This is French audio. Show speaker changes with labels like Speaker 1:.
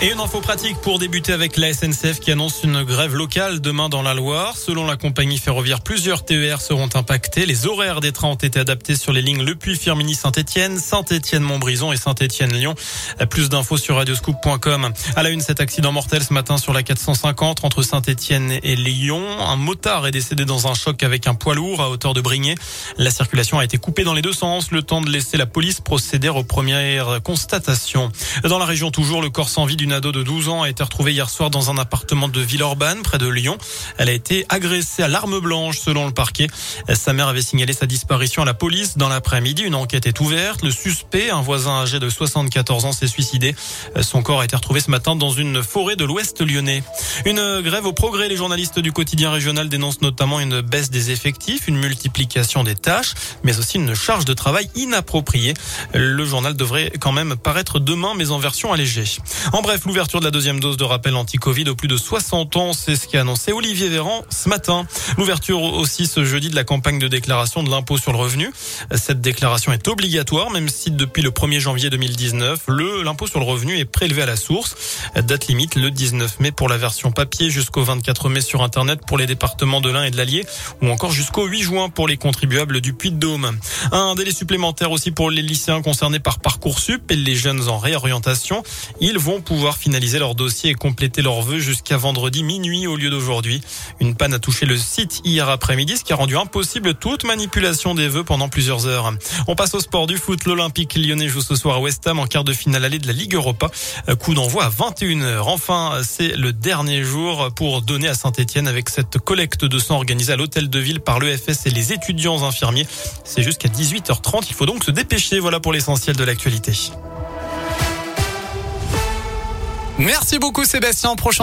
Speaker 1: Et une info pratique pour débuter avec la SNCF qui annonce une grève locale demain dans la Loire. Selon la compagnie ferroviaire, plusieurs TER seront impactés. Les horaires des trains ont été adaptés sur les lignes Le Puy-Firminy Saint-Etienne, Saint-Etienne-Montbrison et Saint-Etienne-Lyon. Plus d'infos sur radioscoop.com. À la une, cet accident mortel ce matin sur la 450 entre Saint-Etienne et Lyon. Un motard est décédé dans un choc avec un poids lourd à hauteur de Brignais. La circulation a été coupée dans les deux sens, le temps de laisser la police procéder aux premières constatations. Dans la région toujours, le corps sans vie d'une ado de 12 ans a été retrouvée hier soir dans un appartement de Villeurbanne, près de Lyon. Elle a été agressée à l'arme blanche, selon le parquet. Sa mère avait signalé sa disparition à la police dans l'après-midi. Une enquête est ouverte. Le suspect, un voisin âgé de 74 ans, s'est suicidé. Son corps a été retrouvé ce matin dans une forêt de l'ouest lyonnais. Une grève au progrès. Les journalistes du quotidien régional dénoncent notamment une baisse des effectifs, une multiplication des tâches, mais aussi une charge de travail inappropriée. Le journal devrait quand même paraître demain, mais en version allégée. En bref, l'ouverture de la deuxième dose de rappel anti-Covid aux plus de 60 ans, c'est ce qu'a annoncé Olivier Véran ce matin. L'ouverture aussi ce jeudi de la campagne de déclaration de l'impôt sur le revenu. Cette déclaration est obligatoire, même si depuis le 1er janvier 2019, le l'impôt sur le revenu est prélevé à la source. Date limite le 19 mai pour la version papier jusqu'au 24 mai sur Internet pour les départements de l'Ain et de l'Allier ou encore jusqu'au 8 juin pour les contribuables du Puy-de-Dôme. Un délai supplémentaire aussi pour les lycéens concernés par Parcoursup et les jeunes en réorientation. Ils vont finaliser leur dossier et compléter leurs vœux jusqu'à vendredi minuit au lieu d'aujourd'hui. Une panne a touché le site hier après-midi, ce qui a rendu impossible toute manipulation des vœux pendant plusieurs heures. On passe au sport du foot. L'Olympique lyonnais joue ce soir à West Ham en quart de finale allée de la Ligue Europa. Coup d'envoi à 21h. Enfin, c'est le dernier jour pour donner à Saint-Etienne avec cette collecte de sang organisée à l'hôtel de ville par l'EFS et les étudiants infirmiers. C'est jusqu'à 18h30. Il faut donc se dépêcher. Voilà pour l'essentiel de l'actualité.
Speaker 2: Merci beaucoup Sébastien. Prochain